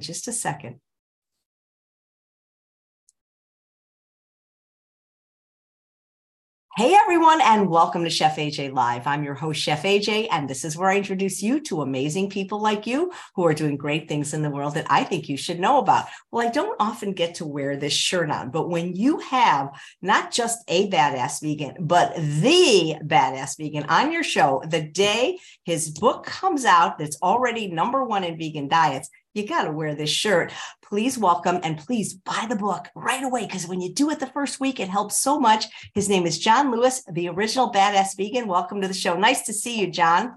just a second. Hey everyone, and welcome to Chef AJ Live. I'm your host, Chef AJ, and this is where I introduce you to amazing people like you who are doing great things in the world that I think you should know about. Well, I don't often get to wear this shirt on, but when you have not just a badass vegan, but the badass vegan on your show, the day his book comes out that's already number one in vegan diets, you got to wear this shirt. Please welcome and please buy the book right away because when you do it the first week, it helps so much. His name is John Lewis, the original Badass Vegan. Welcome to the show. Nice to see you, John.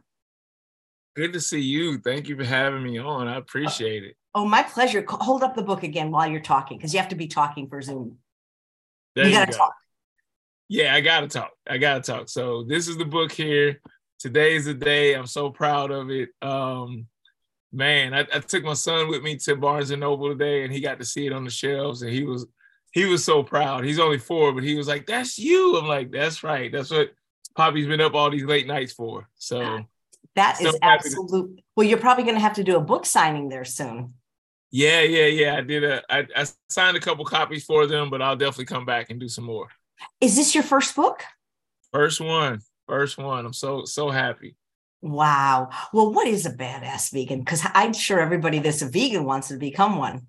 Good to see you. Thank you for having me on. I appreciate it. Oh, my pleasure. Hold up the book again while you're talking because you have to be talking for Zoom. There you, you got to talk. Yeah, I got to talk. I got to talk. So, this is the book here. Today's the day. I'm so proud of it. Um, man, I, I, took my son with me to Barnes and Noble today, and he got to see it on the shelves, and he was he was so proud. He's only four, but he was like, "That's you." I'm like, "That's right. That's what Poppy's been up all these late nights for." So that is absolute. To- well, you're probably going to have to do a book signing there soon. Yeah, yeah, yeah. I did a. I, I signed a couple copies for them, but I'll definitely come back and do some more. Is this your first book? First one. First one. I'm so so happy. Wow. Well, what is a badass vegan? Because I'm sure everybody that's a vegan wants to become one.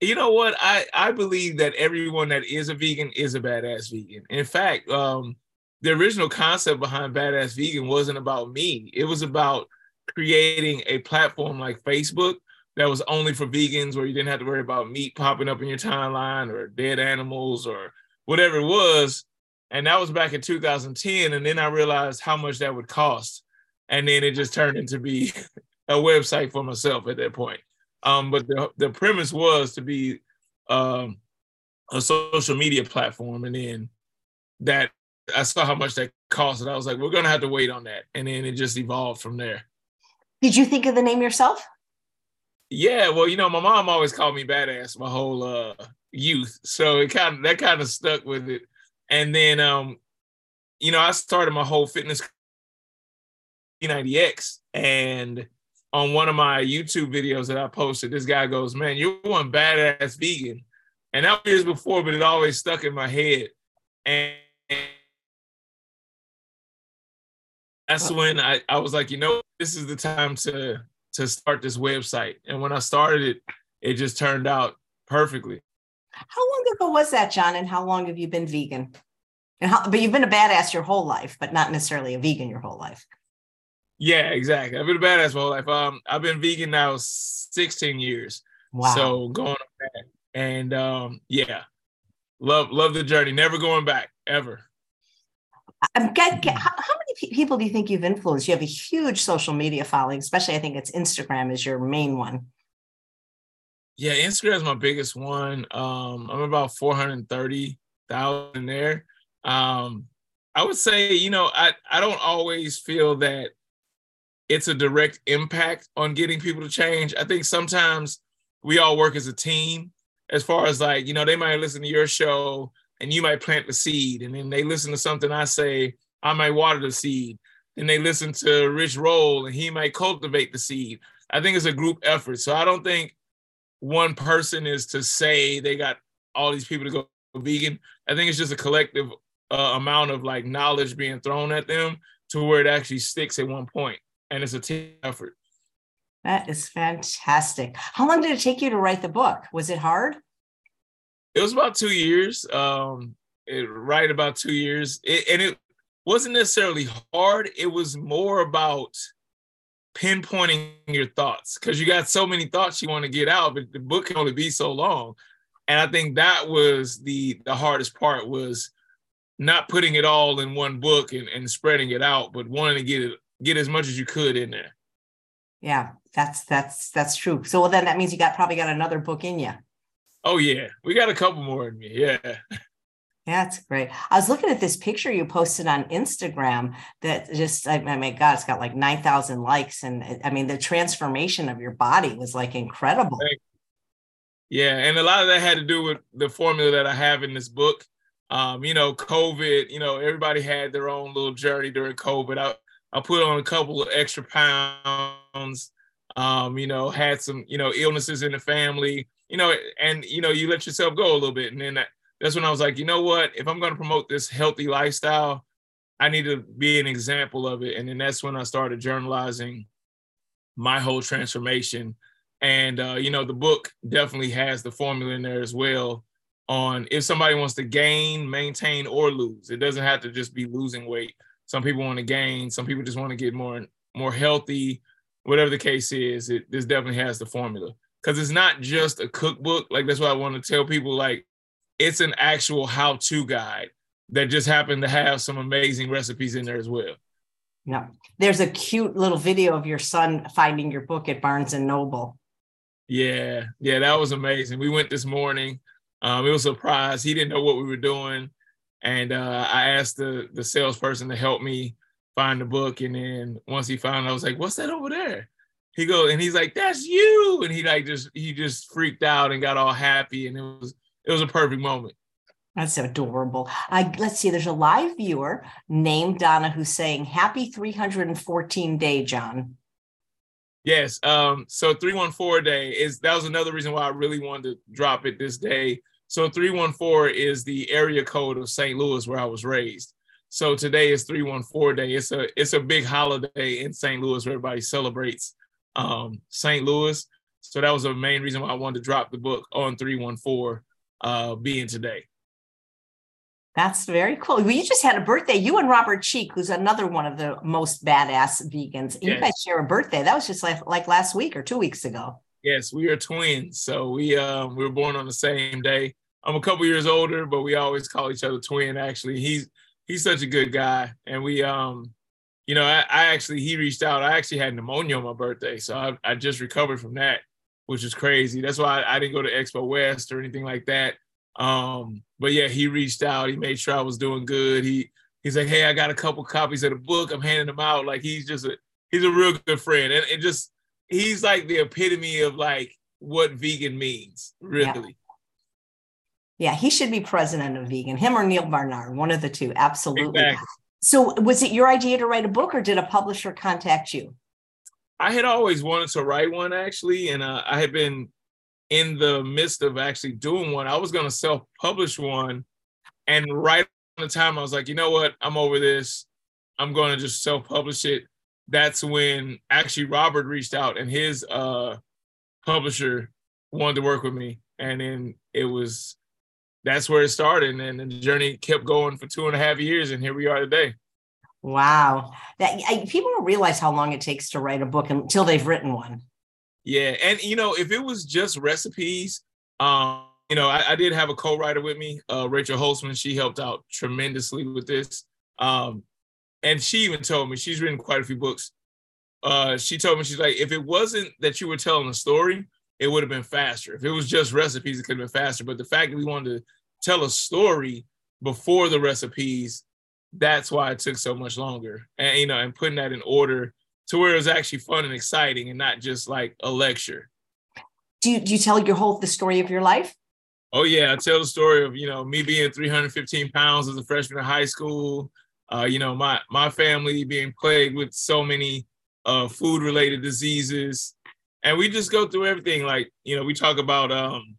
You know what? I, I believe that everyone that is a vegan is a badass vegan. In fact, um, the original concept behind Badass Vegan wasn't about me. It was about creating a platform like Facebook that was only for vegans where you didn't have to worry about meat popping up in your timeline or dead animals or whatever it was. And that was back in 2010. And then I realized how much that would cost and then it just turned into be a website for myself at that point. Um, but the the premise was to be um, a social media platform, and then that I saw how much that cost, and I was like, we're gonna have to wait on that, and then it just evolved from there. Did you think of the name yourself? Yeah, well, you know, my mom always called me badass my whole uh, youth, so it kind of that kind of stuck with it. And then, um, you know, I started my whole fitness 90X. And on one of my YouTube videos that I posted, this guy goes, Man, you're one badass vegan. And that was years before, but it always stuck in my head. And that's when I, I was like, you know, this is the time to to start this website. And when I started it, it just turned out perfectly. How long ago was that, John? And how long have you been vegan? And how, but you've been a badass your whole life, but not necessarily a vegan your whole life. Yeah, exactly. I've been a badass my whole life. Um, I've been vegan now 16 years. Wow. So going on that. And um, yeah, love love the journey. Never going back ever. I'm get, get, how, how many people do you think you've influenced? You have a huge social media following, especially I think it's Instagram is your main one. Yeah, Instagram is my biggest one. Um, I'm about 430,000 there. Um, I would say, you know, I, I don't always feel that it's a direct impact on getting people to change. I think sometimes we all work as a team as far as like, you know, they might listen to your show and you might plant the seed and then they listen to something I say, I might water the seed. And they listen to Rich Roll and he might cultivate the seed. I think it's a group effort. So I don't think one person is to say they got all these people to go vegan. I think it's just a collective uh, amount of like knowledge being thrown at them to where it actually sticks at one point and it's a team effort. That is fantastic. How long did it take you to write the book? Was it hard? It was about two years. Um, it, right about two years, it, and it wasn't necessarily hard. It was more about pinpointing your thoughts because you got so many thoughts you want to get out, but the book can only be so long. And I think that was the the hardest part was not putting it all in one book and, and spreading it out, but wanting to get it get as much as you could in there. Yeah, that's that's that's true. So well, then that means you got probably got another book in you. Oh yeah, we got a couple more in me. Yeah. Yeah, that's great. I was looking at this picture you posted on Instagram that just, I, I mean, God, it's got like 9,000 likes. And I mean, the transformation of your body was like incredible. Yeah. And a lot of that had to do with the formula that I have in this book. Um, you know, COVID, you know, everybody had their own little journey during COVID. I, I put on a couple of extra pounds. um, you know, had some, you know, illnesses in the family, you know, and you know, you let yourself go a little bit. And then that, that's when I was like, you know what? If I'm going to promote this healthy lifestyle, I need to be an example of it. And then that's when I started journalizing my whole transformation. And uh, you know, the book definitely has the formula in there as well on if somebody wants to gain, maintain, or lose. It doesn't have to just be losing weight. Some people want to gain, some people just want to get more more healthy, whatever the case is. It this definitely has the formula. Because it's not just a cookbook. Like that's what I want to tell people. Like it's an actual how-to guide that just happened to have some amazing recipes in there as well. Yeah. There's a cute little video of your son finding your book at Barnes and Noble. Yeah. Yeah, that was amazing. We went this morning. Um, it was a surprise. He didn't know what we were doing. And uh, I asked the the salesperson to help me find the book. And then once he found it, I was like, what's that over there? He goes and he's like, that's you. And he like just he just freaked out and got all happy. And it was it was a perfect moment. That's adorable. Uh, let's see, there's a live viewer named Donna who's saying, Happy 314 day, John. Yes. Um, so 314 day is that was another reason why I really wanted to drop it this day. So 314 is the area code of St. Louis where I was raised. So today is 314 day. It's a it's a big holiday in St. Louis where everybody celebrates um, St. Louis. So that was the main reason why I wanted to drop the book on 314 uh, being today. That's very cool. Well, you just had a birthday. You and Robert Cheeke, who's another one of the most badass vegans. You guys share a birthday. That was just like like last week or two weeks ago. Yes, we are twins. So we um we were born on the same day. I'm a couple years older, but we always call each other twin. Actually, he's he's such a good guy, and we um you know I, I actually he reached out. I actually had pneumonia on my birthday, so I, I just recovered from that, which is crazy. That's why I, I didn't go to Expo West or anything like that um, but yeah, he reached out. He made sure I was doing good. He he's like, hey, I got a couple copies of the book. I'm handing them out. Like he's just a he's a real good friend, and, and just he's like the epitome of like what vegan means, really. Yeah. yeah. he should be president of vegan. Him or Neal Barnard, one of the two. Absolutely. Exactly. So, was it your idea to write a book, or did a publisher contact you? I had always wanted to write one actually, and uh, I had been in the midst of actually doing one. I was going to self publish one. And right on the time, I was like, you know what? I'm over this. I'm going to just self publish it. That's when actually Robert reached out and his uh, publisher wanted to work with me. And then it was, that's where it started. And the journey kept going for two and a half years. And here we are today. Wow. That I, people don't realize how long it takes to write a book until they've written one. Yeah, and you know, if it was just recipes, um, you know, I, I did have a co-writer with me, uh, Rachel Holtzman. She helped out tremendously with this, um, and she even told me she's written quite a few books. Uh, she told me she's like, if it wasn't that you were telling a story, it would have been faster. If it was just recipes, it could have been faster. But the fact that we wanted to tell a story before the recipes, that's why it took so much longer. And you know, and putting that in order to where it was actually fun and exciting and not just like a lecture. Do you, do you tell your whole the story of your life? Oh yeah, I tell the story of you know me being 315 pounds as a freshman in high school. Uh, you know my my family being plagued with so many uh, food related diseases, and we just go through everything. Like you know we talk about um,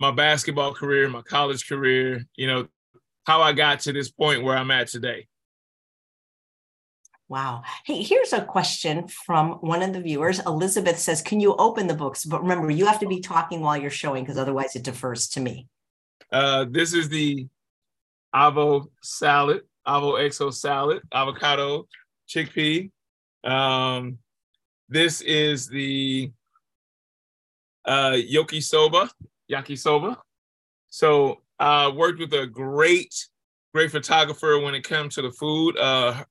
my basketball career, my college career. You know how I got to this point where I'm at today. Wow. Hey, here's a question from one of the viewers. Elizabeth says, Can you open the books? But remember, you have to be talking while you're showing because otherwise it defers to me. Uh, this is the avo salad, avo exo salad, avocado, chickpea. Um, this is the uh, yoki soba, yakisoba. So I uh, worked with a great, great photographer when it comes to the food. Uh,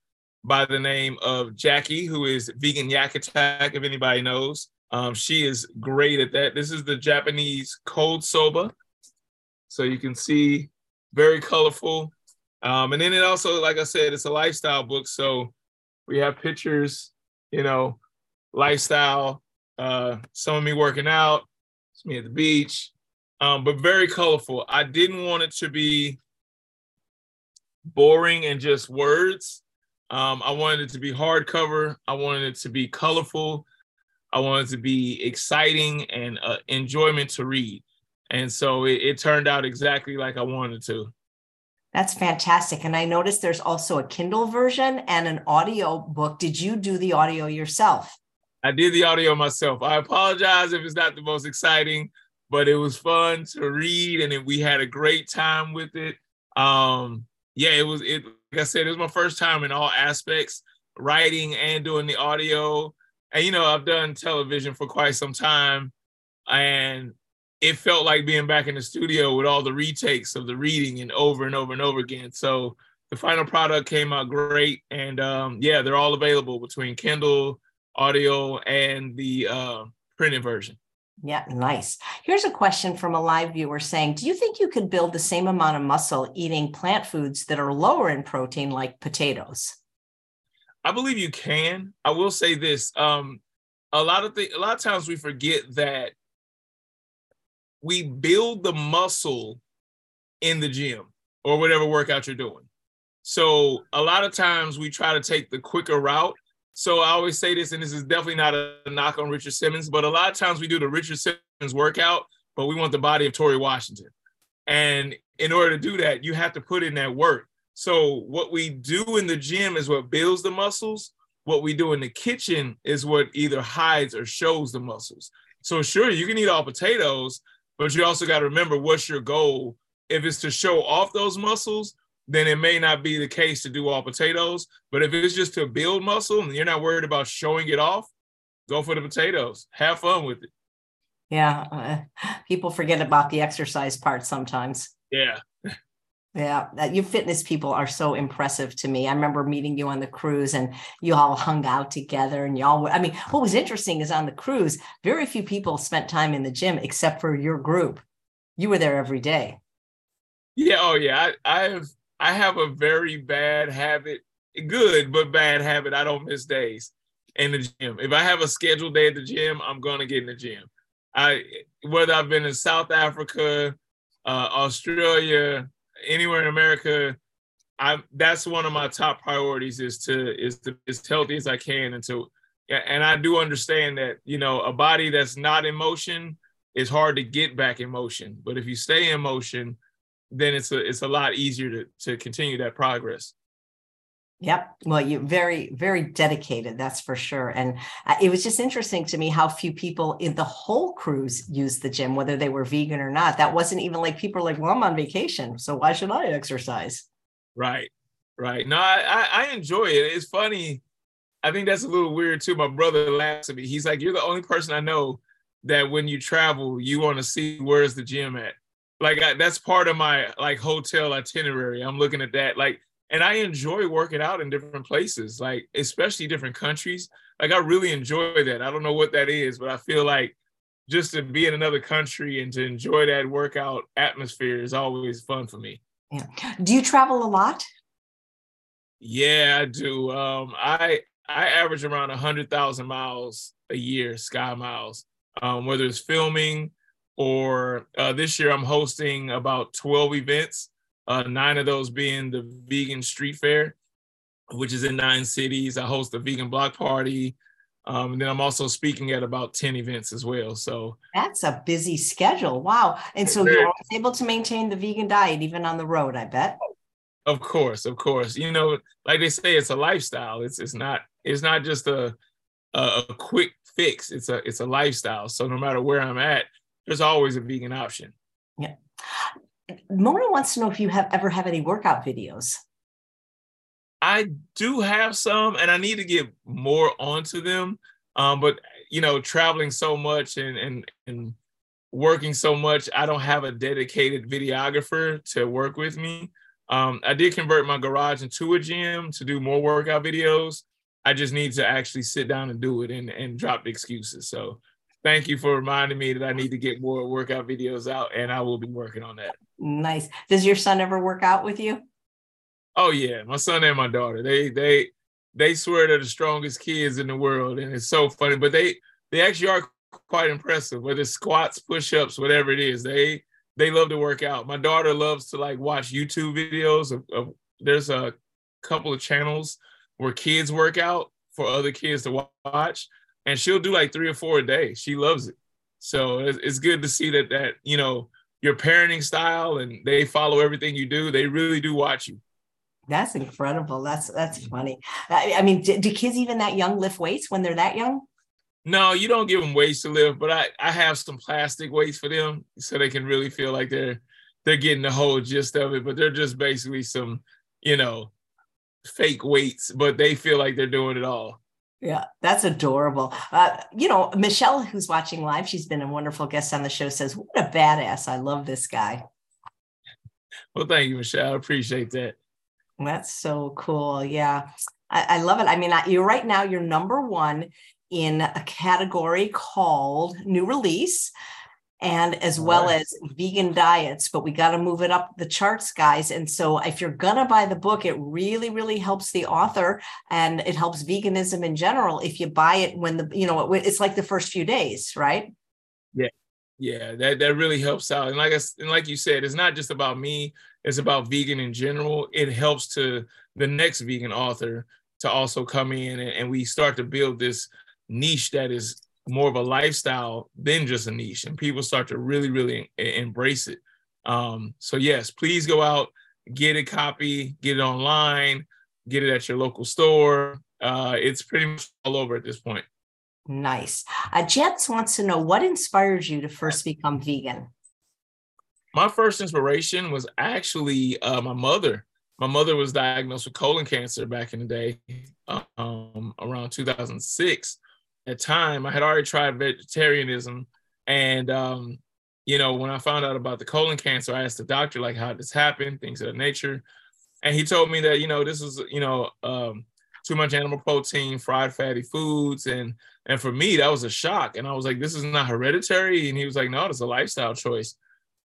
by the name of Jackie, who is Vegan Yak Attack, if anybody knows. Um, she is great at that. This is the Japanese cold soba. So you can see very colorful. Um, and then it also, like I said, it's a lifestyle book. So we have pictures, you know, lifestyle, uh, some of me working out, it's me at the beach, um, but very colorful. I didn't want it to be boring and just words. Um, I wanted it to be hardcover. I wanted it to be colorful. I wanted to be exciting and uh, enjoyment to read. And so it, it turned out exactly like I wanted to. That's fantastic. And I noticed there's also a Kindle version and an audio book. Did you do the audio yourself? I did the audio myself. I apologize if it's not the most exciting, but it was fun to read and we had a great time with it. Um, yeah, it was it like I said, it was my first time in all aspects, writing and doing the audio. And you know, I've done television for quite some time and it felt like being back in the studio with all the retakes of the reading and over and over and over again. So the final product came out great, and um, yeah, they're all available between Kindle, audio, and the uh, printed version. Yeah, nice. Here's a question from a live viewer saying, "Do you think you could build the same amount of muscle eating plant foods that are lower in protein, like potatoes?" I believe you can. I will say this: um, a lot of the, a lot of times we forget that we build the muscle in the gym or whatever workout you're doing. So a lot of times we try to take the quicker route. So I always say this, and this is definitely not a knock on Richard Simmons, but a lot of times we do the Richard Simmons workout, but we want the body of Torre Washington. And in order to do that, you have to put in that work. So what we do in the gym is what builds the muscles. What we do in the kitchen is what either hides or shows the muscles. So sure, you can eat all potatoes, but you also got to remember what's your goal. If it's to show off those muscles, then it may not be the case to do all potatoes. But if it's just to build muscle and you're not worried about showing it off, go for the potatoes. Have fun with it. Yeah. Uh, people forget about the exercise part sometimes. Yeah. Yeah, you fitness people are so impressive to me. I remember meeting you on the cruise and you all hung out together and y'all, were, I mean, what was interesting is on the cruise, very few people spent time in the gym except for your group. You were there every day. Yeah, oh yeah. I, I have I have a very bad habit, good but bad habit. I don't miss days in the gym. If I have a scheduled day at the gym, I'm gonna get in the gym. I whether I've been in South Africa, uh, Australia, anywhere in America, I that's one of my top priorities is to is to as healthy as I can and to and I do understand that you know a body that's not in motion is hard to get back in motion. But if you stay in motion, then it's a it's a lot easier to to continue that progress. Yep. Well, you very, very dedicated, that's for sure. And uh, it was just interesting to me how few people in the whole cruise used the gym, whether they were vegan or not. That wasn't even like people are like, well, I'm on vacation. So why should I exercise? Right. Right. No, I, I enjoy it. It's funny. I think that's a little weird too. My brother laughs at me. He's like, You're the only person I know that when you travel, you want to see where's the gym at. Like I, that's part of my like hotel itinerary. I'm looking at that. Like and I enjoy working out in different places, like especially different countries. Like I really enjoy that. I don't know what that is, but I feel like just to be in another country and to enjoy that workout atmosphere is always fun for me. Yeah. Do you travel a lot? Yeah, I do. Um, I I average around a hundred thousand miles a year, sky miles. Um, whether it's filming or uh, this year I'm hosting about 12 events uh, nine of those being the vegan street fair, which is in nine cities. I host a vegan block party. Um, and then I'm also speaking at about 10 events as well. So that's a busy schedule. Wow. And so you're able to maintain the vegan diet even on the road, I bet. Of course, of course. You know, like they say, it's a lifestyle. It's it's not it's not just a a, a quick fix. It's a it's a lifestyle. So no matter where I'm at, there's always a vegan option. Yeah. Mona wants to know if you have ever have any workout videos. I do have some, and I need to get more onto them. Um, but you know, traveling so much and and and working so much, I don't have a dedicated videographer to work with me. Um, I did convert my garage into a gym to do more workout videos. I just need to actually sit down and do it and, and drop the excuses. So thank you for reminding me that I need to get more workout videos out, and I will be working on that. Nice. Does your son ever work out with you? Oh yeah, my son and my daughter. They they they swear they're the strongest kids in the world, and it's so funny. But they they actually are quite impressive. Whether it's squats, push-ups, whatever it is, they they love to work out. My daughter loves to like watch YouTube videos of, of there's a couple of channels where kids work out for other kids to watch and she'll do like three or four a day. She loves it. So it's, it's good to see that that you know your parenting style and they follow everything you do. They really do watch you. That's incredible. That's that's funny. I, I mean, do, do, kids even that young lift weights when they're that young? No, you don't give them weights to lift, but I I have some plastic weights for them so they can really feel like they're they're getting the whole gist of it. But they're just basically some you know fake weights, but they feel like they're doing it all. Yeah, that's adorable. Uh, you know, Michelle, who's watching live, she's been a wonderful guest on the show, says, What a badass. I love this guy. Well, thank you, Michelle. I appreciate that. That's so cool. Yeah, I, I love it. I mean, you're right now, you're number one in a category called new release and as well as vegan diets but we got to move it up the charts guys and so if you're gonna buy the book it really really helps the author and it helps veganism in general if you buy it when the you know it's like the first few days right? Yeah. Yeah that, that really helps out and like I, and like you said it's not just about me it's about vegan in general it helps to the next vegan author to also come in and, and we start to build this niche that is more of a lifestyle than just a niche and people start to really really embrace it. Um, so yes please go out get a copy get it online get it at your local store. Uh, it's pretty much all over at this point. Nice. Uh, jets wants to know what inspired you to first become vegan? My first inspiration was actually uh, my mother. My mother was diagnosed with colon cancer back in the day um, around 2006 at time I had already tried vegetarianism, and um, you know when I found out about the colon cancer, I asked the doctor like how this happened, things of that nature, and he told me that you know this was you know um, too much animal protein, fried fatty foods, and and for me that was a shock, and I was like, this is not hereditary, and he was like, no, it's a lifestyle choice,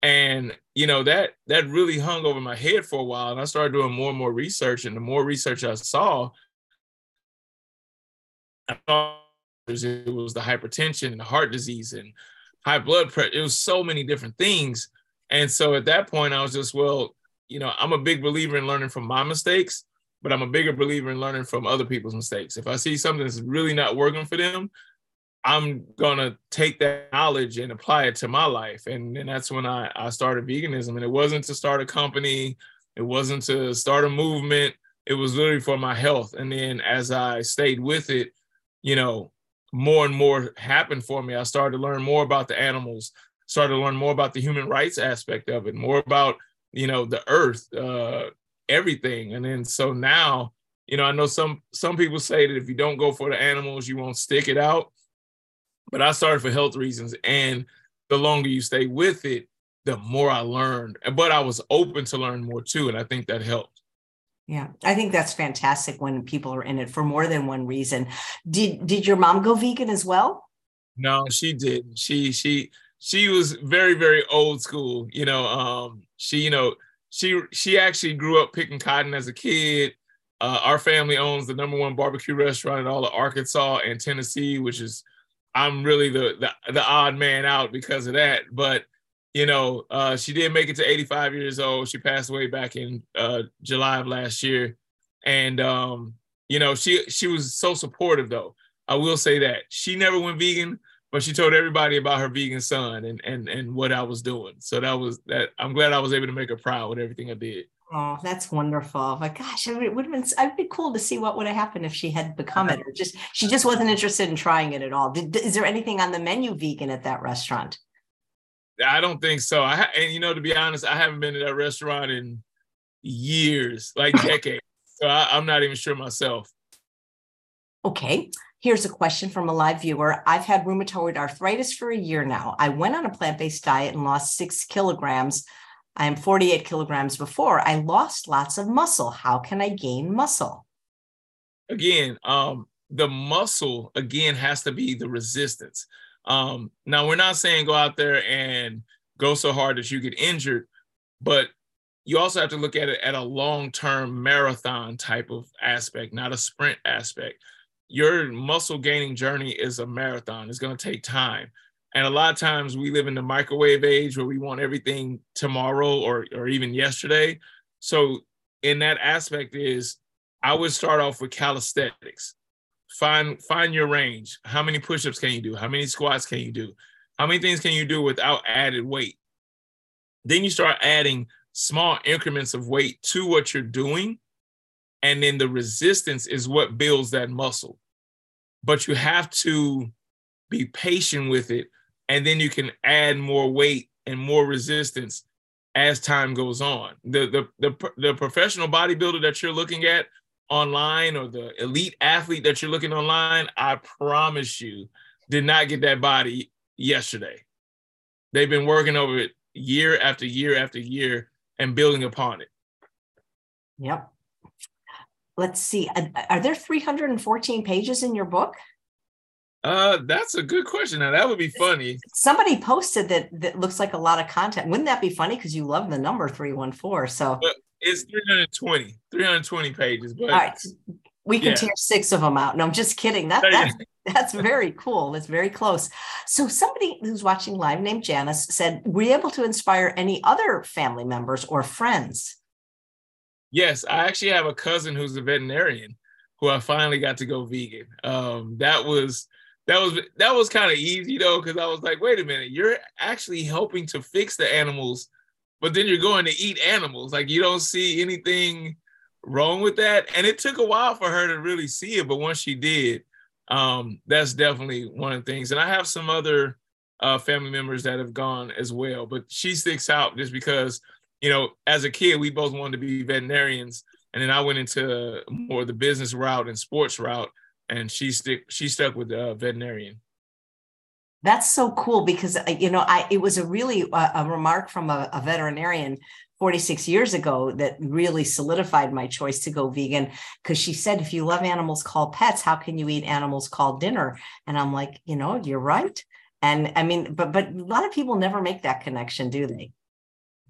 and you know that that really hung over my head for a while, and I started doing more and more research, and the more research I saw. I thought it was the hypertension and heart disease and high blood pressure. It was so many different things. And so at that point, I was just, well, you know, I'm a big believer in learning from my mistakes, but I'm a bigger believer in learning from other people's mistakes. If I see something that's really not working for them, I'm gonna take that knowledge and apply it to my life. And, and that's when I, I started veganism. And it wasn't to start a company, it wasn't to start a movement. It was literally for my health. And then as I stayed with it, you know, more and more happened for me. I started to learn more about the animals, started to learn more about the human rights aspect of it, more about, you know, the earth, uh, everything. And then so now, you know, I know some some people say that if you don't go for the animals, you won't stick it out. But I started for health reasons. And the longer you stay with it, the more I learned. But I was open to learn more too. And I think that helped. Yeah, I think that's fantastic when people are in it for more than one reason. Did did your mom go vegan as well? No, she didn't. She she she was very very old school. You know, um, she you know she she actually grew up picking cotton as a kid. Uh, our family owns the number one barbecue restaurant in all of Arkansas and Tennessee, which is I'm really the the, the odd man out because of that. But you know, uh, she did make it to 85 years old. She passed away back in uh, July of last year, and um, you know, she she was so supportive though. I will say that she never went vegan, but she told everybody about her vegan son and and and what I was doing. So that was that. I'm glad I was able to make her proud with everything I did. Oh, that's wonderful. But gosh, it would have been I'd be cool to see what would have happened if she had become it or just she just wasn't interested in trying it at all. Did, is there anything on the menu vegan at that restaurant? I don't think so. I and you know to be honest, I haven't been to that restaurant in years, like decades. so I, I'm not even sure myself. Okay. Here's a question from a live viewer. I've had rheumatoid arthritis for a year now. I went on a plant based diet and lost six kilograms. I am 48 kilograms before. I lost lots of muscle. How can I gain muscle? Again, um, the muscle again has to be the resistance. Um, now we're not saying go out there and go so hard that you get injured, but you also have to look at it at a long-term marathon type of aspect, not a sprint aspect. Your muscle gaining journey is a marathon. It's going to take time. And a lot of times we live in the microwave age where we want everything tomorrow or, or even yesterday. So in that aspect is I would start off with calisthenics find find your range. How many push-ups can you do? How many squats can you do? How many things can you do without added weight? Then you start adding small increments of weight to what you're doing. And then the resistance is what builds that muscle. But you have to be patient with it. And then you can add more weight and more resistance as time goes on. The, the, the, the professional bodybuilder that you're looking at online or the elite athlete that you're looking online, I promise you, did not get that body yesterday. They've been working over it year after year after year and building upon it. Yep. Let's see. Are there 314 pages in your book? Uh, that's a good question. Now that would be funny. Somebody posted that that looks like a lot of content. Wouldn't that be funny? Because you love the number 314. So but it's 320, 320 pages. But all right, we can yeah. tear six of them out. No, I'm just kidding. That that's that's very cool. That's very close. So somebody who's watching live named Janice said, "Were you able to inspire any other family members or friends?" Yes, I actually have a cousin who's a veterinarian who I finally got to go vegan. Um, that was that was that was kind of easy though, because I was like, wait a minute, you're actually helping to fix the animals, but then you're going to eat animals. Like you don't see anything wrong with that. And it took a while for her to really see it, but once she did, um, that's definitely one of the things. And I have some other uh, family members that have gone as well, but she sticks out just because, you know, as a kid, we both wanted to be veterinarians. And then I went into more the business route and sports route and she stick she stuck with the uh, veterinarian. That's so cool because uh, you know I it was a really uh, a remark from a, a veterinarian 46 years ago that really solidified my choice to go vegan because she said if you love animals called pets. How can you eat animals called dinner? And i'm like you know you're right. And i mean but but a lot of people never make that connection do they?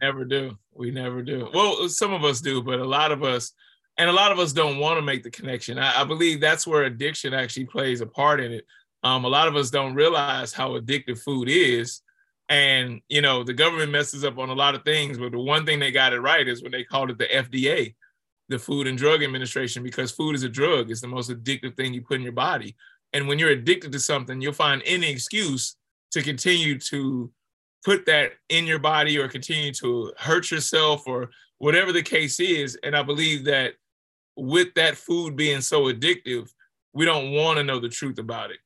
Never do. We never do. Well some of us do but a lot of us and a lot of us don't want to make the connection. I, I, believe that's where addiction actually plays a part in it. Um, a lot of us don't realize how addictive food is. And, you know, the government messes up on a lot of things, but the one thing they got it right is when they called it the FDA, the Food and Drug Administration, because food is a drug. It's the most addictive thing you put in your body. And when you're addicted to something, you'll find any excuse to continue to put that in your body or continue to hurt yourself or whatever the case is. And I believe that with that food being so addictive, we don't want to know the truth about it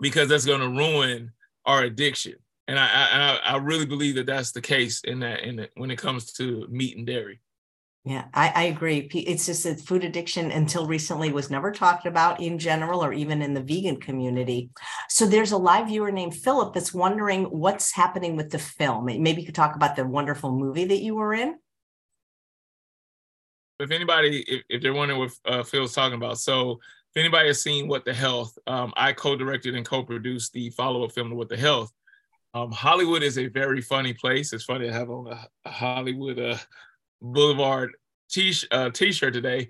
because that's going to ruin our addiction. And I, I, I really believe that that's the case in that in the, when it comes to meat and dairy. Yeah, I, I agree. It's just that food addiction until recently was never talked about in general or even in the vegan community. So there's a live viewer named Philip that's wondering what's happening with the film. Maybe you could talk about the wonderful movie that you were in if anybody, if, if they're wondering what uh, Phil's talking about, so if anybody has seen What the Health, um, I co-directed and co-produced the follow-up film to What the Health. Um, Hollywood is a very funny place. It's funny to have on a, Hollywood uh, Boulevard t- uh, t-shirt today,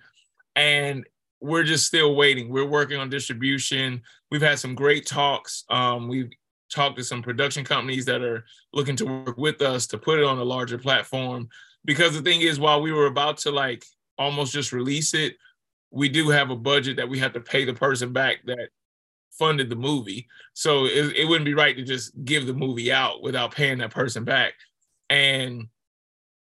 and we're just still waiting. We're working on distribution. We've had some great talks. Um, we've talked to some production companies that are looking to work with us to put it on a larger platform. Because the thing is, while we were about to like almost just release it, we do have a budget that we have to pay the person back that funded the movie. So it, it wouldn't be right to just give the movie out without paying that person back. And,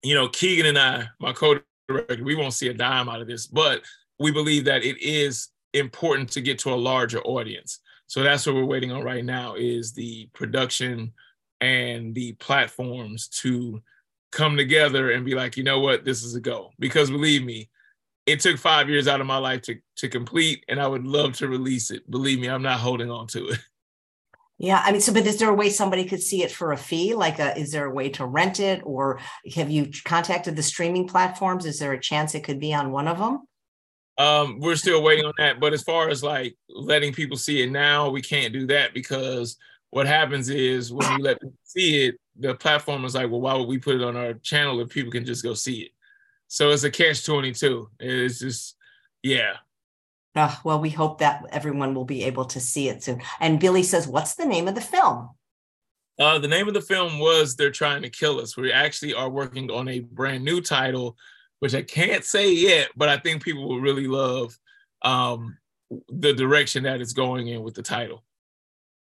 you know, Keegan and I, my co-director, we won't see a dime out of this, but we believe that it is important to get to a larger audience. So that's what we're waiting on right now is the production and the platforms to come together and be like, you know what, this is a go. Because believe me, it took five years out of my life to to complete, and I would love to release it. Believe me, I'm not holding on to it. Yeah, I mean, so but is there a way somebody could see it for a fee? Like, a, is there a way to rent it, or have you contacted the streaming platforms? Is there a chance it could be on one of them? Um, we're still waiting on that. But as far as like letting people see it now, we can't do that because what happens is when you let people see it, the platform is like, well, why would we put it on our channel if people can just go see it? So it's a catch 22. It's just, yeah. Uh, well, we hope that everyone will be able to see it soon. And Billy says, what's the name of the film? Uh, the name of the film was They're Trying to Kill Us. We actually are working on a brand new title, which I can't say yet, but I think people will really love. Um, the direction that it's going in with the title.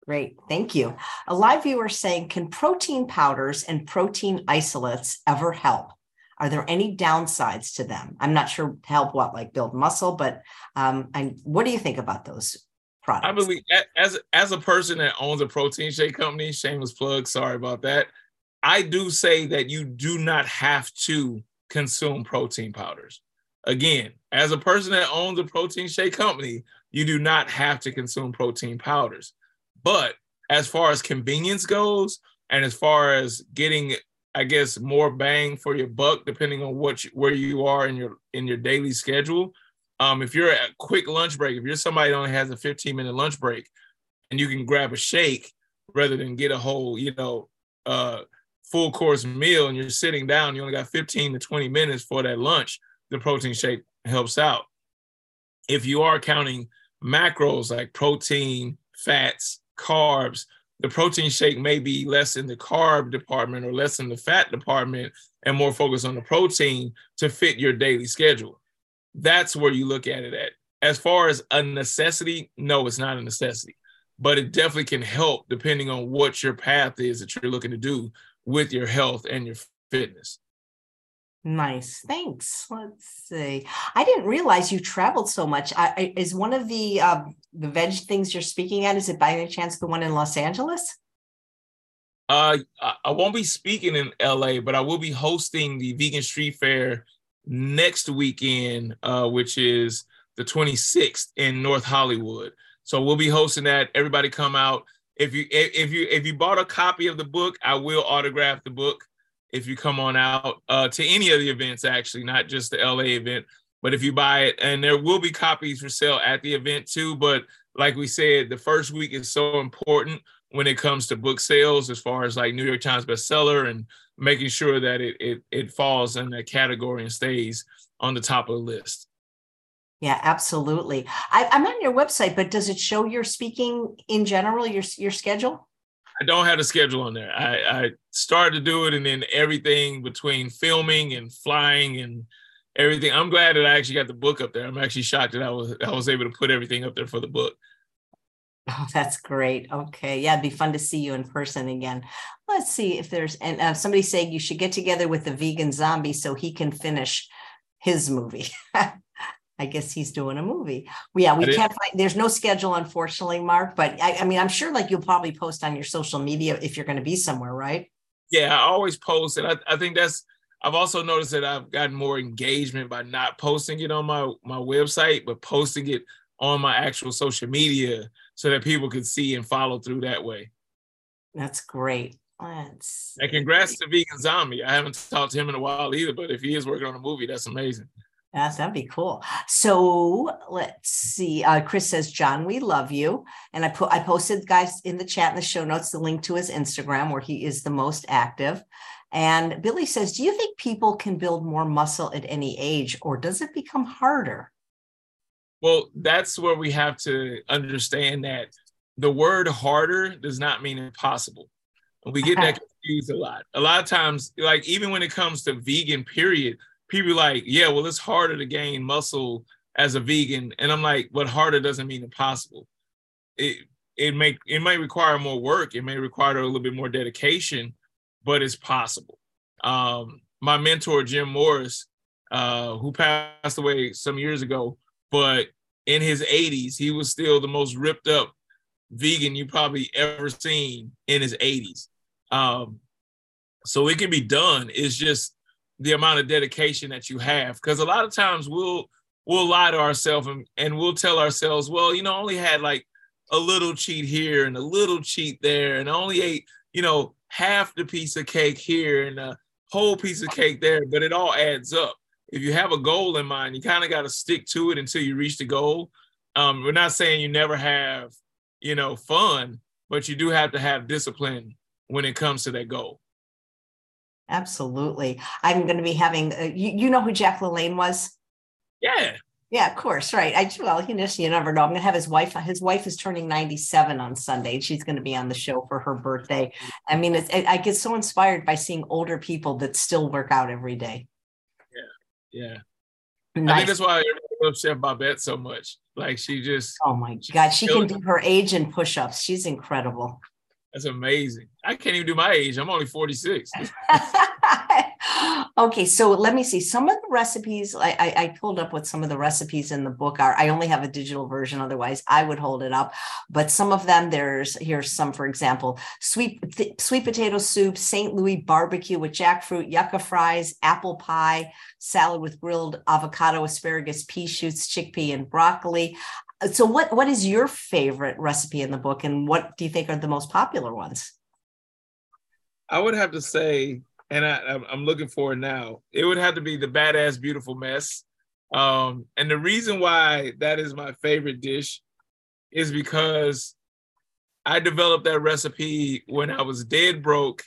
Great, thank you. A live viewer saying, can protein powders and protein isolates ever help? Are there any downsides to them? I'm not sure help what, like build muscle, but um, and what do you think about those products? I believe as as a person that owns a protein shake company, shameless plug, sorry about that. I do say that you do not have to consume protein powders. Again, as a person that owns a protein shake company, you do not have to consume protein powders. But as far as convenience goes, and as far as getting, I guess, more bang for your buck, depending on what you, where you are in your in your daily schedule. Um, if you're at a quick lunch break, if you're somebody that only has a 15 minute lunch break, and you can grab a shake rather than get a whole, you know, uh, full course meal and you're sitting down, you only got 15 to 20 minutes for that lunch, the protein shake helps out. If you are counting macros like protein, fats, carbs, the protein shake may be less in the carb department or less in the fat department and more focused on the protein to fit your daily schedule. That's where you look at it at. As far as a necessity, no, it's not a necessity, but it definitely can help depending on what your path is that you're looking to do with your health and your fitness. Nice. Thanks. Let's see. I didn't realize you traveled so much. I, I, is one of the uh, the veg things you're speaking at? Is it by any chance the one in Los Angeles? Uh, I won't be speaking in LA, but I will be hosting the Vegan Street Fair next weekend, uh, which is the 26th in North Hollywood. So we'll be hosting that. Everybody come out if you if you if you bought a copy of the book, I will autograph the book if you come on out uh, to any of the events, actually, not just the LA event. But if you buy it, and there will be copies for sale at the event too. But like we said, the first week is so important when it comes to book sales, as far as like New York Times bestseller and making sure that it it, it falls in that category and stays on the top of the list. Yeah, absolutely. I, am on your website, but does it show your speaking in general, your your schedule? I don't have a schedule on there. I, I started to do it, and then everything between filming and flying and everything. I'm glad that I actually got the book up there. I'm actually shocked that I was I was able to put everything up there for the book. Oh, that's great. Okay, yeah, it'd be fun to see you in person again. Let's see if there's and uh, somebody saying you should get together with the vegan zombie so he can finish his movie. I guess he's doing a movie. Yeah, we can't find. There's no schedule, unfortunately, Mark. But I, I, mean, I'm sure like you'll probably post on your social media if you're going to be somewhere, right? Yeah, I always post, and I, I think that's. I've also noticed that I've gotten more engagement by not posting it on my my website, but posting it on my actual social media so that people can see and follow through that way. That's great. Let's and congrats to Vegan Zombie. I haven't talked to him in a while either, but if he is working on a movie, that's amazing. Yes, that'd be cool. So let's see. Uh, Chris says, John, we love you. And I put I posted guys in the chat in the show notes the link to his Instagram where he is the most active. And Billy says, Do you think people can build more muscle at any age, or does it become harder? Well, that's where we have to understand that the word harder does not mean impossible. We get that confused a lot. A lot of times, like even when it comes to vegan, period, people like, yeah, well, it's harder to gain muscle as a vegan. And I'm like, but harder doesn't mean impossible. It it may it might require more work, it may require a little bit more dedication, but it's possible. Um, my mentor, Jim Morris, uh, who passed away some years ago, but in his 80s, he was still the most ripped up vegan you probably ever seen in his 80s. Um, so it can be done. It's just the amount of dedication that you have. Because a lot of times we'll we'll lie to ourselves and, and we'll tell ourselves well you know only had like a little cheat here and a little cheat there and only ate you know half the piece of cake here and a whole piece of cake there. But it all adds up. If you have a goal in mind you kind of got to stick to it until you reach the goal. Um, we're not saying you never have you know fun but you do have to have discipline when it comes to that goal Absolutely. I'm going to be having, uh, you, you know who Jack LaLanne was? Yeah. Yeah, of course. Right. I, well, you know, you never know. I'm going to have his wife, his wife is turning 97 on Sunday and she's going to be on the show for her birthday. I mean, it's, I get so inspired by seeing older people that still work out every day. Yeah. Yeah. Nice. I think that's why I love Chef Babette so much. Like she just Oh my god, she can do her age and push-ups. She's incredible. That's amazing. I can't even do my age. I'm only 46. okay, so let me see. Some of the recipes I, I, I, pulled up what some of the recipes in the book are. I only have a digital version, otherwise I would hold it up. But some of them, there's here's some, for example, sweet th- sweet potato soup, St. Louis barbecue with jackfruit, yucca fries, apple pie, salad with grilled avocado, asparagus, pea shoots, chickpea, and broccoli. So, what what is your favorite recipe in the book, and what do you think are the most popular ones? I would have to say and I, I'm looking for it now. It would have to be the badass beautiful mess. Um, and the reason why that is my favorite dish is because I developed that recipe when I was dead broke,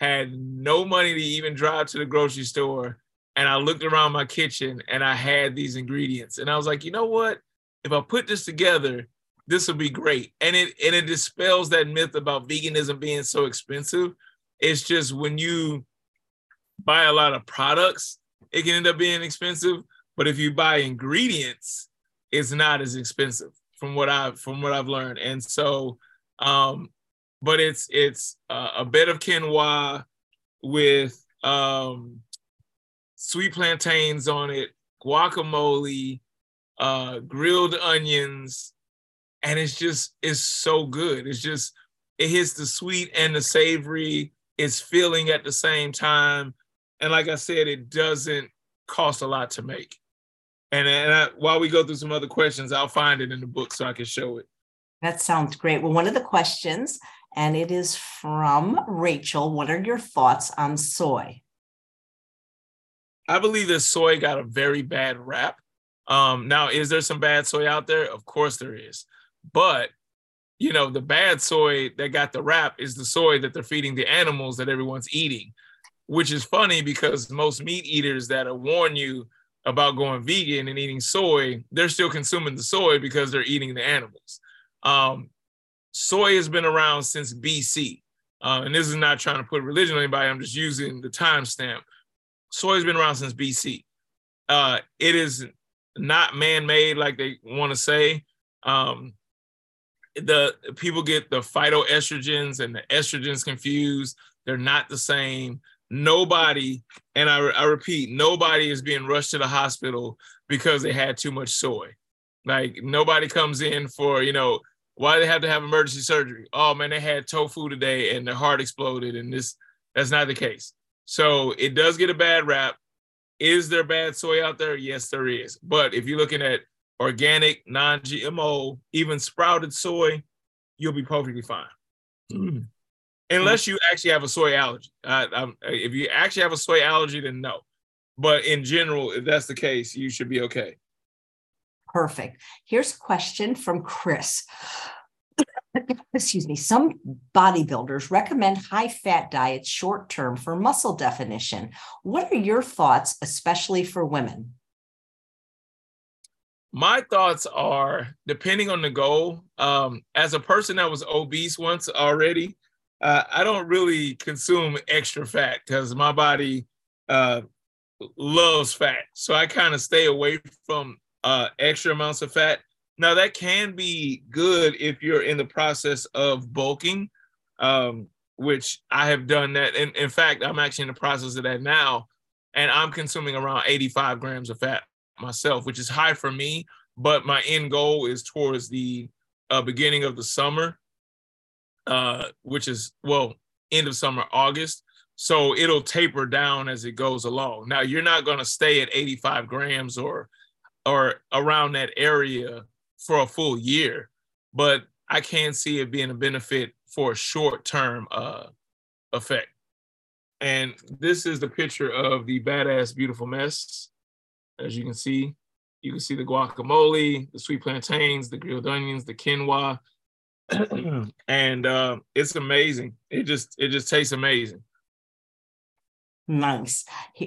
had no money to even drive to the grocery store, and I looked around my kitchen and I had these ingredients, and I was like, you know what? If I put this together, this will be great. And it and it dispels that myth about veganism being so expensive. It's just when you buy a lot of products, it can end up being expensive. But if you buy ingredients, it's not as expensive from what I've from what I've learned. And so, um, but it's it's uh, a bed of quinoa with um, sweet plantains on it, guacamole, uh, grilled onions, and it's just it's so good. It's just it hits the sweet and the savory. It's filling at the same time. And like I said, it doesn't cost a lot to make. And, and I, while we go through some other questions, I'll find it in the book so I can show it. That sounds great. Well, one of the questions, and it is from Rachel What are your thoughts on soy? I believe that soy got a very bad rap. Um, now, is there some bad soy out there? Of course there is. But, you know, the bad soy that got the rap is the soy that they're feeding the animals that everyone's eating which is funny because most meat eaters that warn you about going vegan and eating soy, they're still consuming the soy because they're eating the animals. Um, soy has been around since BC. Uh, and this is not trying to put religion on anybody, I'm just using the timestamp. Soy has been around since BC. Uh, it is not man made like they want to say. Um, the people get the phytoestrogens and the estrogens confused. They're not the same nobody, and I, I repeat, nobody is being rushed to the hospital because they had too much soy. Like nobody comes in for, you know, why they have to have emergency surgery? Oh man, they had tofu today and their heart exploded, and this that's not the case. So it does get a bad rap. Is there bad soy out there? Yes, there is. But if you're looking at organic, non-GMO, even sprouted soy, you'll be perfectly fine. Mm unless you actually have a soy allergy. Uh, if you actually have a soy allergy, then no. But in general, if that's the case, you should be okay. Perfect. Here's a question from Chris. Excuse me. Some bodybuilders recommend high fat diets short term for muscle definition. What are your thoughts, especially for women? My thoughts are depending on the goal. Um, as a person that was obese once already, uh, I don't really consume extra fat because my body uh, loves fat. So I kind of stay away from uh, extra amounts of fat. Now, that can be good if you're in the process of bulking, um, which I have done that. And in fact, I'm actually in the process of that now. And I'm consuming around 85 grams of fat myself, which is high for me. But my end goal is towards the uh, beginning of the summer uh, which is well end of summer, August. So it'll taper down as it goes along. Now you're not going to stay at 85 grams or or around that area for a full year, but I can see it being a benefit for a short term uh, effect. And this is the picture of the badass beautiful mess. As you can see, you can see the guacamole, the sweet plantains, the grilled onions, the quinoa, and uh, it's amazing. It just it just tastes amazing. Nice.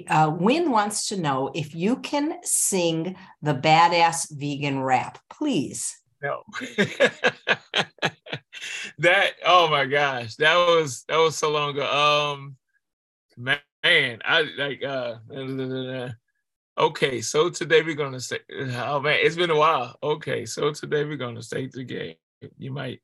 Uh, Win wants to know if you can sing the badass vegan rap, please. No. that oh my gosh, that was that was so long ago. Um, man, I like uh, Okay, so today we're gonna say, oh man, it's been a while. Okay, so today we're gonna stay the game. You might.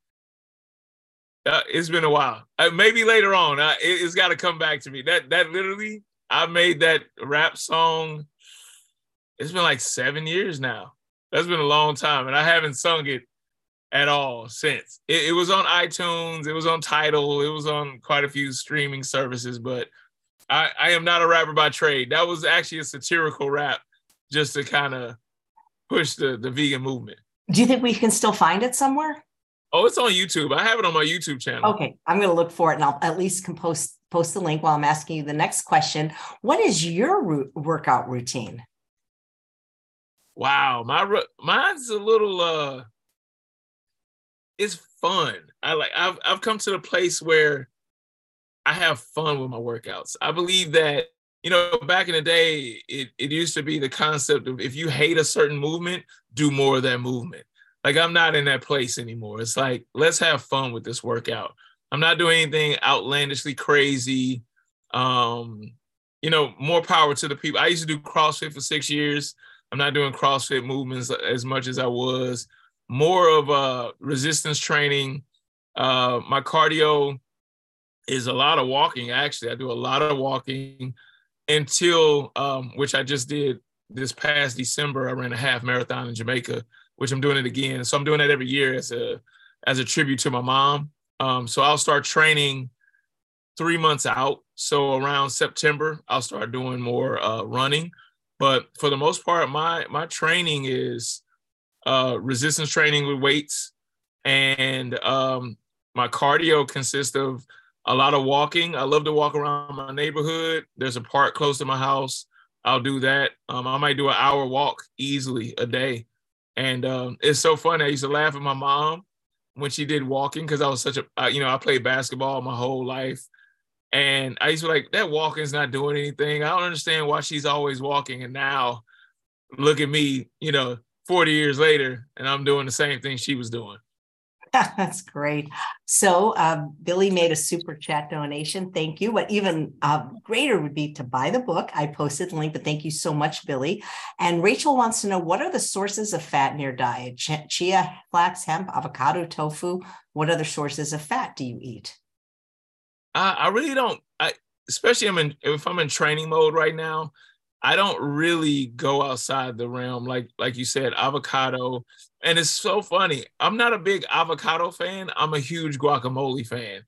Uh, it's been a while. Uh, maybe later on, uh, it, has got to come back to me. That that literally, I made that rap song. It's been like seven years now. That's been a long time, and I haven't sung it at all since. It, it was on iTunes. It was on Tidal. It was on quite a few streaming services, but I, I am not a rapper by trade. That was actually a satirical rap just to kind of push the, the vegan movement. Do you think we can still find it somewhere? Oh, it's on YouTube. I have it on my YouTube channel. Okay, I'm going to look for it, and I'll at least post post the link while I'm asking you the next question. What is your workout routine? Wow, my mine's a little uh, it's fun. I like. I've I've come to the place where I have fun with my workouts. I believe that, you know, back in the day, it, it used to be the concept of if you hate a certain movement, do more of that movement. Like I'm not in that place anymore. It's like, let's have fun with this workout. I'm not doing anything outlandishly crazy. Um, you know, more power to the people. I used to do CrossFit for six years. I'm not doing CrossFit movements as much as I was. More of a resistance training. Uh, my cardio is a lot of walking. Actually, I do a lot of walking until um, which I just did this past December. I ran a half marathon in Jamaica, which I'm doing it again. So I'm doing that every year as a as a tribute to my mom. Um, so I'll start training three months out. So around September, I'll start doing more uh, running. But for the most part, my my training is uh, resistance training with weights, and um, my cardio consists of a lot of walking. I love to walk around my neighborhood. There's a park close to my house. I'll do that. Um, I might do an hour walk easily a day. And um, it's so funny. I used to laugh at my mom when she did walking because I was such a, uh, you know, I played basketball my whole life. And I used to be like, that walking's not doing anything. I don't understand why she's always walking. And now look at me, you know, 40 years later, and I'm doing the same thing she was doing. That's great. So um, Billy made a super chat donation. Thank you. But even uh, greater would be to buy the book. I posted the link, but thank you so much, Billy. And Rachel wants to know what are the sources of fat in your diet? Ch- chia, flax, hemp, avocado, tofu. What other sources of fat do you eat? I, I really don't. I especially I'm in if I'm in training mode right now. I don't really go outside the realm like like you said avocado and it's so funny. I'm not a big avocado fan. I'm a huge guacamole fan.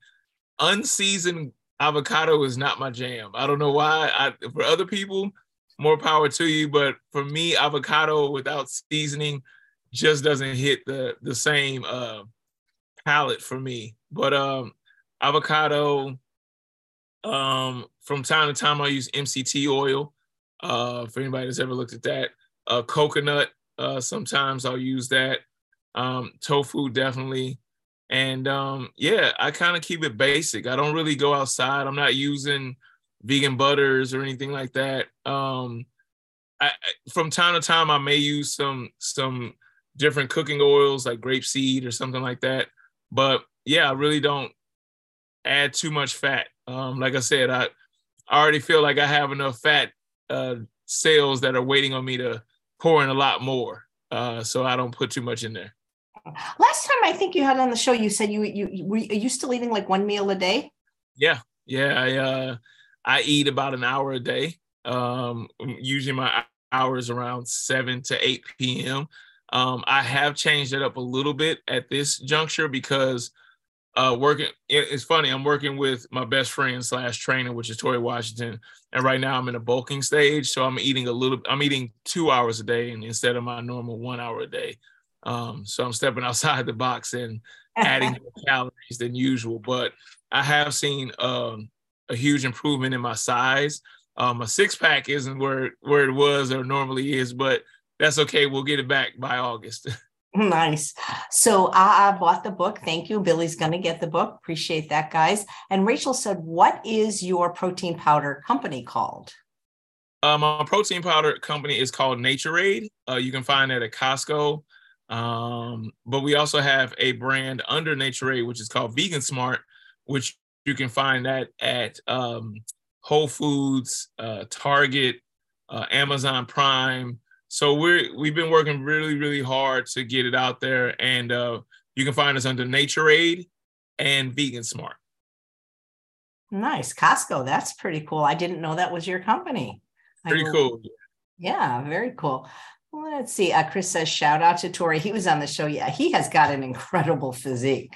Unseasoned avocado is not my jam. I don't know why. I, for other people, more power to you, but for me avocado without seasoning just doesn't hit the the same uh palate for me. But um avocado um from time to time I use MCT oil uh, for anybody that's ever looked at that, uh, coconut. Uh, sometimes I'll use that. Um, tofu definitely, and um, yeah, I kind of keep it basic. I don't really go outside. I'm not using vegan butters or anything like that. Um, I, from time to time, I may use some some different cooking oils like grapeseed or something like that. But yeah, I really don't add too much fat. Um, like I said, I, I already feel like I have enough fat uh, sales that are waiting on me to pour in a lot more. Uh, so I don't put too much in there. Last time I think you had on the show, you said you you, you were are you still eating like one meal a day? Yeah, yeah. I uh, I eat about an hour a day. Um, usually my hours around seven to eight p.m. Um, I have changed it up a little bit at this juncture because uh, working. It's funny. I'm working with my best friend slash trainer, which is Torre Washington, and right now I'm in a bulking stage, so I'm eating a little. I'm eating two hours a day, and instead of my normal one hour a day. Um, so I'm stepping outside the box and adding more calories than usual. But I have seen um, a huge improvement in my size. Um, my six pack isn't where where it was or normally is, but that's okay. We'll get it back by August. Nice. So I, I bought the book. Thank you. Billy's going to get the book. Appreciate that, guys. And Rachel said, What is your protein powder company called? Um, protein powder company is called Naturade. Uh, you can find it at Costco. Um, but we also have a brand under Nature Naturade, which is called Vegan Smart, which you can find that at um, Whole Foods, uh, Target, uh, Amazon Prime. So we're we've been working really really hard to get it out there, and uh, you can find us under Naturade and Vegan Smart. Nice, Costco. That's pretty cool. I didn't know that was your company. Pretty cool. Yeah, very cool. Let's see. Uh, Chris says, shout out to Torre. He was on the show. Yeah, he has got an incredible physique.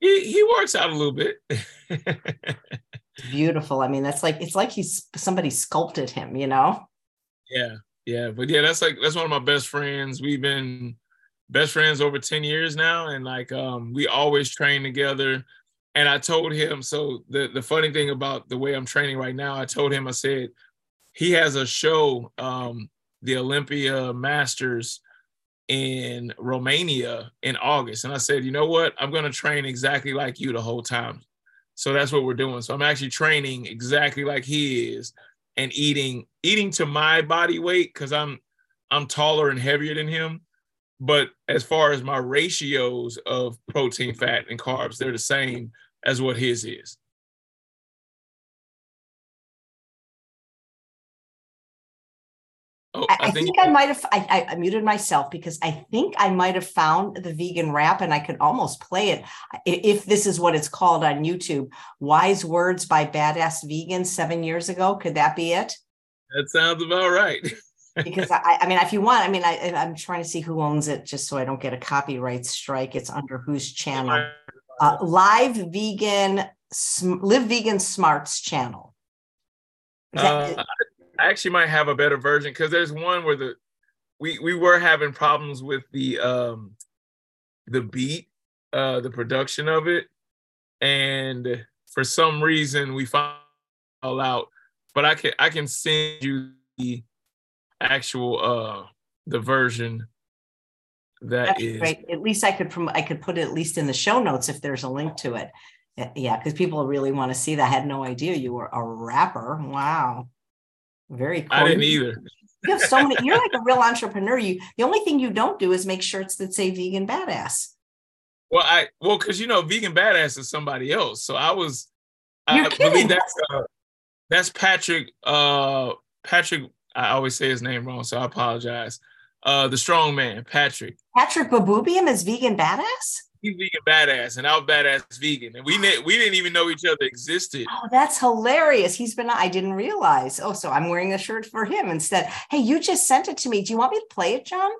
He, he works out a little bit. Beautiful. I mean, that's like, it's like he's somebody sculpted him, you know? Yeah. Yeah. But yeah, that's like, that's one of my best friends. We've been best friends over 10 years now. And like, um, we always train together. And I told him, so the, the funny thing about the way I'm training right now, I told him, I said, he has a show um, the Olympia Masters in Romania in August. And I said, you know what? I'm going to train exactly like you the whole time. So that's what we're doing. So I'm actually training exactly like he is and eating eating to my body weight because I'm I'm taller and heavier than him. But as far as my ratios of protein, fat, and carbs, they're the same as what his is. Oh, I, I, think, I might have. I, I, muted myself because I think I might have found the vegan rap, and I could almost play it if this is what it's called on YouTube. Wise words by badass vegan seven years ago. Could that be it? That sounds about right. because I, I mean, if you want, I mean, I, I'm trying to see who owns it, just so I don't get a copyright strike. It's under whose channel? Uh, Live Vegan, Live Vegan Smarts channel. Uh, I actually might have a better version because there's one where the we we were having problems with the um the beat, uh the production of it, and for some reason we found out. But I can I can send you the actual uh the version that That's is great. At least I could prom- I could put it at least in the show notes if there's a link to it. Yeah, because people really want to see that. I had no idea you were a rapper. Wow. Very cool. I didn't either. You have so many, you're like a real entrepreneur. You the only thing you don't do is make shirts that say vegan badass. Well, I well, because you know, vegan badass is somebody else. So I was you're I kidding. believe that's uh, that's Patrick uh Patrick, I always say his name wrong, so I apologize. Uh the strong man, Patrick. Patrick Baboumian is vegan badass? He's vegan badass and I'm badass vegan. And we we didn't even know each other existed. Oh, that's hilarious. He's been I didn't realize. Oh, so I'm wearing a shirt for him instead. Hey, you just sent it to me. Do you want me to play it, John?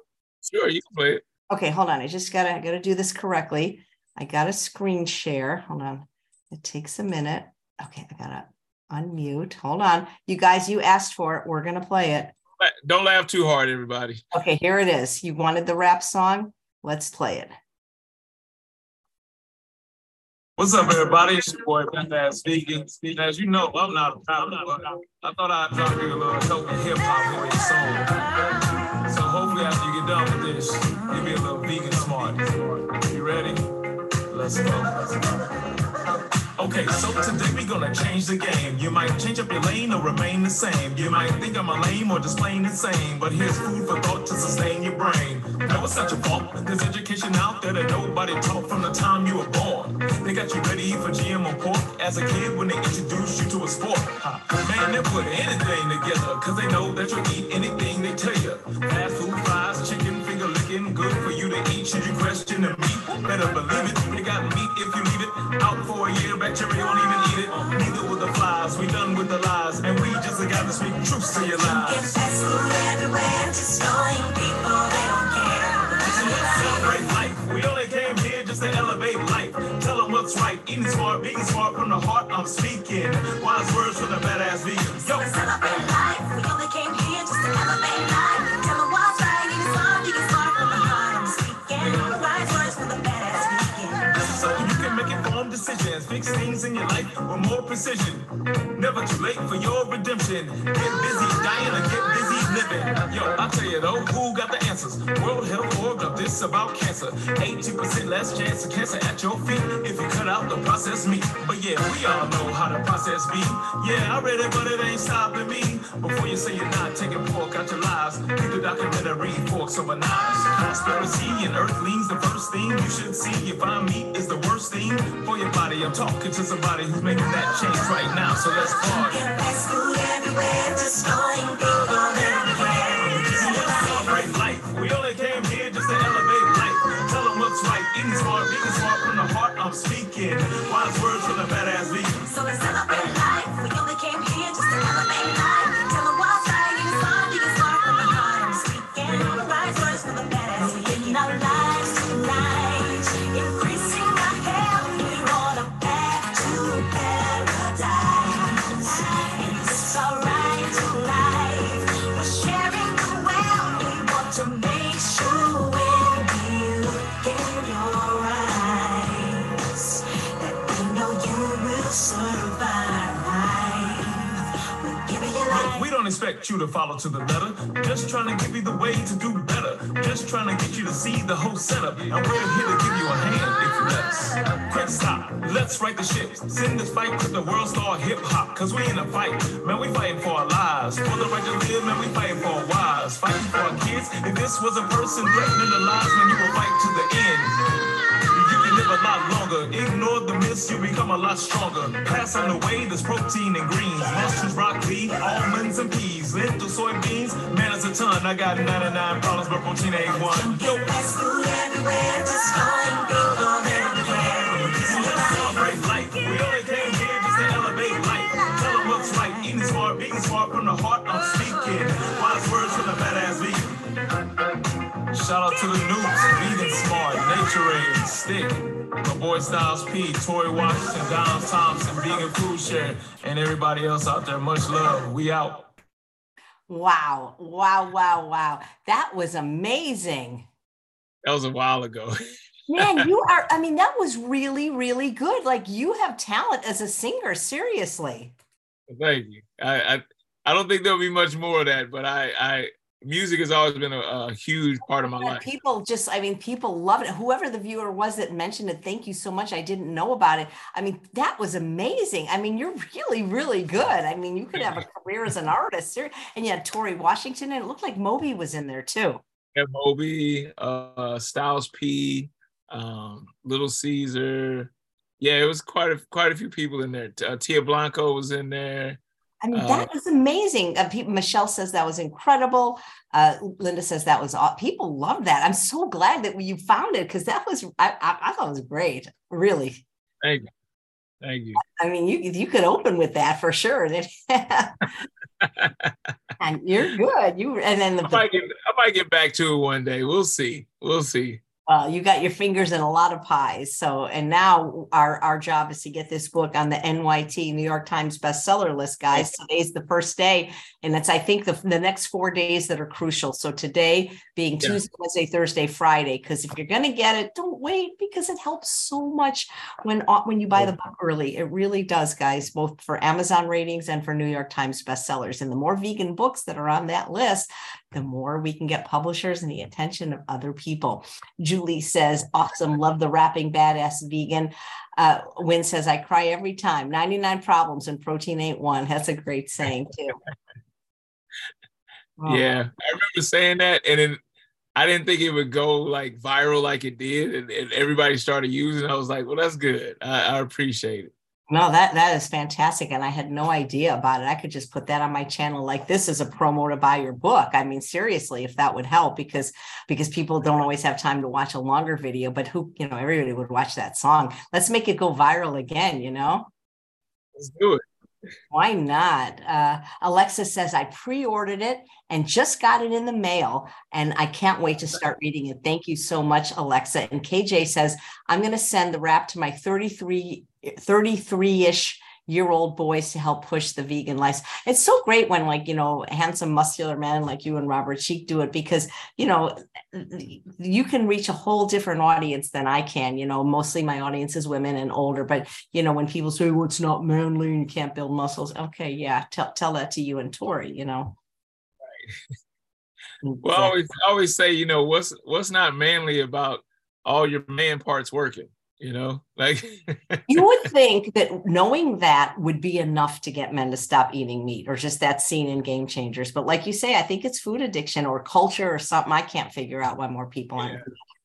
Sure, you can play it. Okay, hold on. I just gotta gotta do this correctly. I got a screen share. Hold on. It takes a minute. Okay, I gotta unmute. Hold on. You guys, you asked for it. We're gonna play it. Don't laugh too hard, everybody. Okay, here it is. You wanted the rap song? Let's play it. What's up, everybody? It's your boy, Badass Vegan. As you know, I'm not a proud I thought I'd drop you a little dope hip hop with a. So hopefully after you get done with this, give me a little vegan smart. You ready? Let's go. Okay, so today we gonna change the game. You might change up your lane or remain the same. You might think I'm a lame or just plain insane, but here's food for thought to sustain your brain. No, it's not your fault. There's education out there that nobody taught from the time you were born. They got you ready for GMO pork as a kid when they introduced you to a sport. Man, they put anything together, cause they know that you'll eat anything they tell you. Fast food, fries, chicken, finger licking, good for you to eat. Should you question the meat? Better believe it, they got meat if you leave it out for a year bacteria won't even eat it. Neither will the flies. We done with the lies, and we just got to speak truth to your lives. Fast food everywhere, destroying people. They don't care. Celebrate life. We only came here just to elevate life. Tell them what's right. Eating smart, being smart from the heart. I'm speaking. Wise words from the badass vegans. Yo. Celebrate life. We only came here just to elevate life. Fix things in your life with more precision. Never too late for your redemption. Get busy dying and get busy living. Yo, I'll tell you though, who got the answers? World Health Org got this about cancer. 80% less chance of cancer at your feet if you cut out the processed meat. But yeah, we all know how to process meat. Yeah, I read it, but it ain't stopping me. Before you say you're not taking pork out your lives, read the documentary Forks Over Knives. Cowspiracy and Earthlings, the first thing you should see. You find meat is the worst thing for your body. I'm talking to somebody who's making that change right now, so let's party. Everywhere, destroying people everywhere. life. We only came here just to elevate life. What's right, smart, smart from the heart I'm speaking. Wise words from the badass. You to follow to the letter. Just trying to give you the way to do better. Just trying to get you to see the whole setup. And we're here to give you a hand if you let us. Quick stop. Let's right the ship. Send this fight to the world star hip hop. Cause we in a fight. Man, we fighting for our lives. For the right to live, man, we fighting for our wives. Fighting for our kids. If this was a person threatening the lives, man, you will fight to the end. Live a lot longer. Ignore the myths, you become a lot stronger. Pass on the way, there's protein and greens. Mushrooms, broccoli, almonds, and peas. Lentil, soybeans, man, it's a ton. I got 99 problems, but protein ain't one. Yo, Fast food everywhere, just going big on everywhere. celebrate life. We only came here just to elevate life. Tell them what's right. Eating smart, being smart from the heart. I'm Shout out to the noobs, vegan smart, Naturade, stick. My boy Styles P, Torre Washington, Don Thompson, vegan food share, and everybody else out there. Much love. We out. Wow. Wow. Wow. Wow. That was amazing. That was a while ago. Man, you are, I mean, that was really, really good. Like you have talent as a singer, seriously. Thank you. I, I I don't think there'll be much more of that, but I I music has always been a, a huge part of my life. People just, I mean, people love it. Whoever the viewer was that mentioned it, thank you so much. I didn't know about it. I mean, that was amazing. I mean, you're really, really good. I mean, you could have a career as an artist. And you had Torre Washington, and it looked like Moby was in there too. Yeah, Moby, uh, Styles P, um, Little Caesar. Yeah, it was quite a quite a few people in there. Uh, Tia Blanco was in there. I mean, Uh, that was amazing. Uh, Michelle says that was incredible. Uh, Linda says that was people love that. I'm so glad that you found it because that was I, I, I thought it was great. Really. Thank you. Thank you. I mean, you you could open with that for sure. and you're good. You and then I the, might get I might get back to it one day. We'll see. We'll see. Well, you got your fingers in a lot of pies. So, and now our our job is to get this book on the NYT New York Times bestseller list, guys. Today's the first day, and it's I think the the next four days that are crucial. So today being Yeah. Tuesday, Wednesday, Thursday, Friday, because if you're gonna get it, don't wait because it helps so much when uh, when you buy the book early. It really does, guys, both for Amazon ratings and for New York Times bestsellers. And the more vegan books that are on that list, the more we can get publishers and the attention of other people. Julie says, awesome, love the rapping badass vegan. Uh, Win says, I cry every time. 99 problems and protein ain't one. That's a great saying, too. Oh, Yeah, I remember saying that, and then I didn't think it would go like viral like it did, and, and everybody started using. it. I was like, well, that's good. I, I appreciate it. No, that that is fantastic, and I had no idea about it. I could just put that on my channel, like this is a promo to buy your book. I mean, seriously, if that would help, because because people don't always have time to watch a longer video, but who you know, everybody would watch that song. Let's make it go viral again. You know, Let's do it. why not? Uh, Alexa says I pre-ordered it and just got it in the mail, and I can't wait to start reading it. Thank you so much, Alexa. And KJ says I'm going to send the wrap to my 33 33-ish year old boys to help push the vegan life. It's so great when like, you know, handsome muscular men like you and Robert Cheeke do it because, you know, you can reach a whole different audience than I can, you know, mostly my audience is women and older, but you know, when people say, well, it's not manly and you can't build muscles. Okay. Yeah. Tell, tell that to you and Torre, you know. Well, I always I always say, you know, what's what's not manly about all your man parts working, you know? Like mm. you would think that knowing that would be enough to get men to stop eating meat or just that scene in game changers but like you say i think it's food addiction or culture or something i can't figure out why more people aren't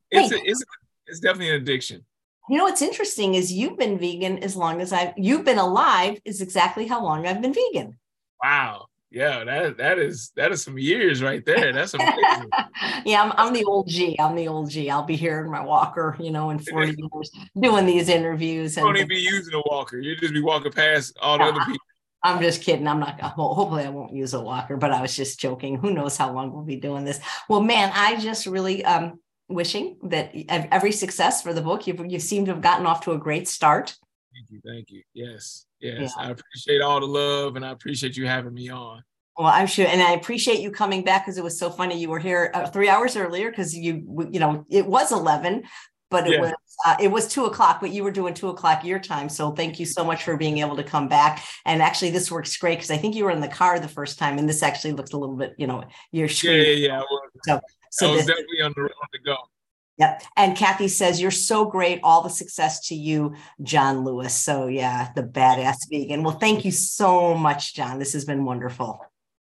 it's a, it's it's definitely an addiction. you know what's interesting is you've been vegan as long as i've you've been alive is exactly how long i've been vegan Wow. Yeah, that that is that is some years right there. That's amazing. yeah, I'm, I'm the old G. I'm the old G. I'll be here in my walker, you know, in 40 years doing these interviews. You And won't even be using a walker. You just be walking past all the other people. I'm just kidding. I'm not gonna, well, hopefully I won't use a walker, but I was just joking. Who knows how long we'll be doing this? Well, man, I just really um wishing that every success for the book. You've you seem to have gotten off to a great start. Thank you, thank you. Yes, yes. I appreciate all the love and I appreciate you having me on. Well, I'm sure, and I appreciate you coming back because it was so funny. You were here uh, three hours earlier because you, you know, it was 11, but it Yeah. was uh, it was two o'clock. But you were doing two o'clock your time. So thank you so much for being able to come back. And actually, this works great because I think you were in the car the first time, and this actually looks a little bit, you know, your Yeah, screen. yeah, yeah. I was, So I was this- definitely on the, on the go. Yep. And Kathy says, You're so great. All the success to you, John Lewis. So, yeah, the badass vegan. Well, thank you so much, John. This has been wonderful.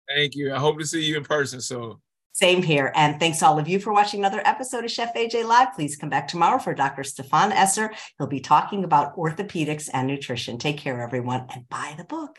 Thank you. I hope to see you in person soon. Same here. And thanks all of you for watching another episode of Chef AJ Live. Please come back tomorrow for Dr. Stefan Esser. He'll be talking about orthopedics and nutrition. Take care, everyone, and buy the book.